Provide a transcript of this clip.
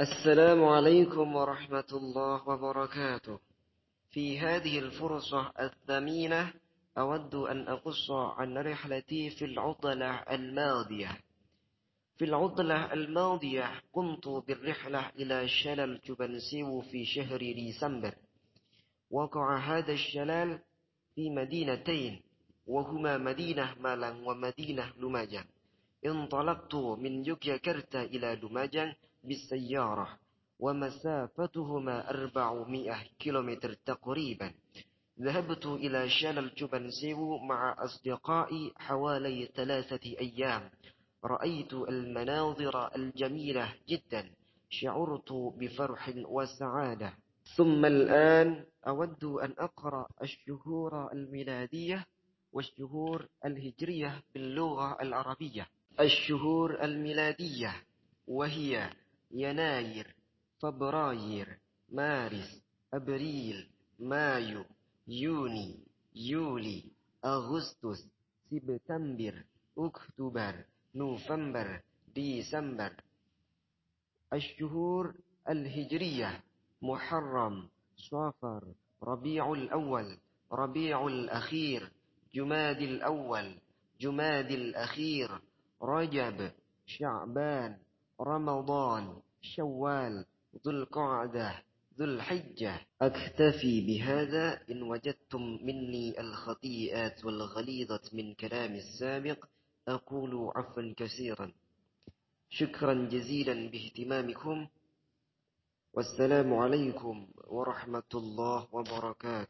السلام عليكم ورحمة الله وبركاته. في هذه الفرصة الثمينة أود أن أقص عن رحلتي في العطلة الماضية. في العطلة الماضية قمت بالرحلة إلى شلال جبنسيو في شهر ديسمبر. وقع هذا الشلال في مدينتين وهما مدينة مالان ومدينة لماجان انطلقت من يوكياكرتا إلى لماجان بالسيارة ومسافتهما أربعمائة كيلومتر تقريبا. ذهبت إلى شلال جبنسيو مع أصدقائي حوالي ثلاثة أيام. رأيت المناظر الجميلة جدا. شعرت بفرح وسعادة. ثم الآن أود أن أقرأ الشهور الميلادية والشهور الهجرية باللغة العربية. الشهور الميلادية وهي يناير فبراير مارس أبريل مايو يوني يولي أغسطس سبتمبر أكتوبر نوفمبر ديسمبر. الشهور الهجرية محرم صفر ربيع الأول ربيع الأخير جماد الأول جماد الأخير. رجب شعبان رمضان شوال ذو القعدة ذو الحجة أكتفي بهذا إن وجدتم مني الخطيئات والغليظة من كلام السابق. أقول عفوا كثيرا. شكرا جزيلا باهتمامكم. والسلام عليكم ورحمة الله وبركاته.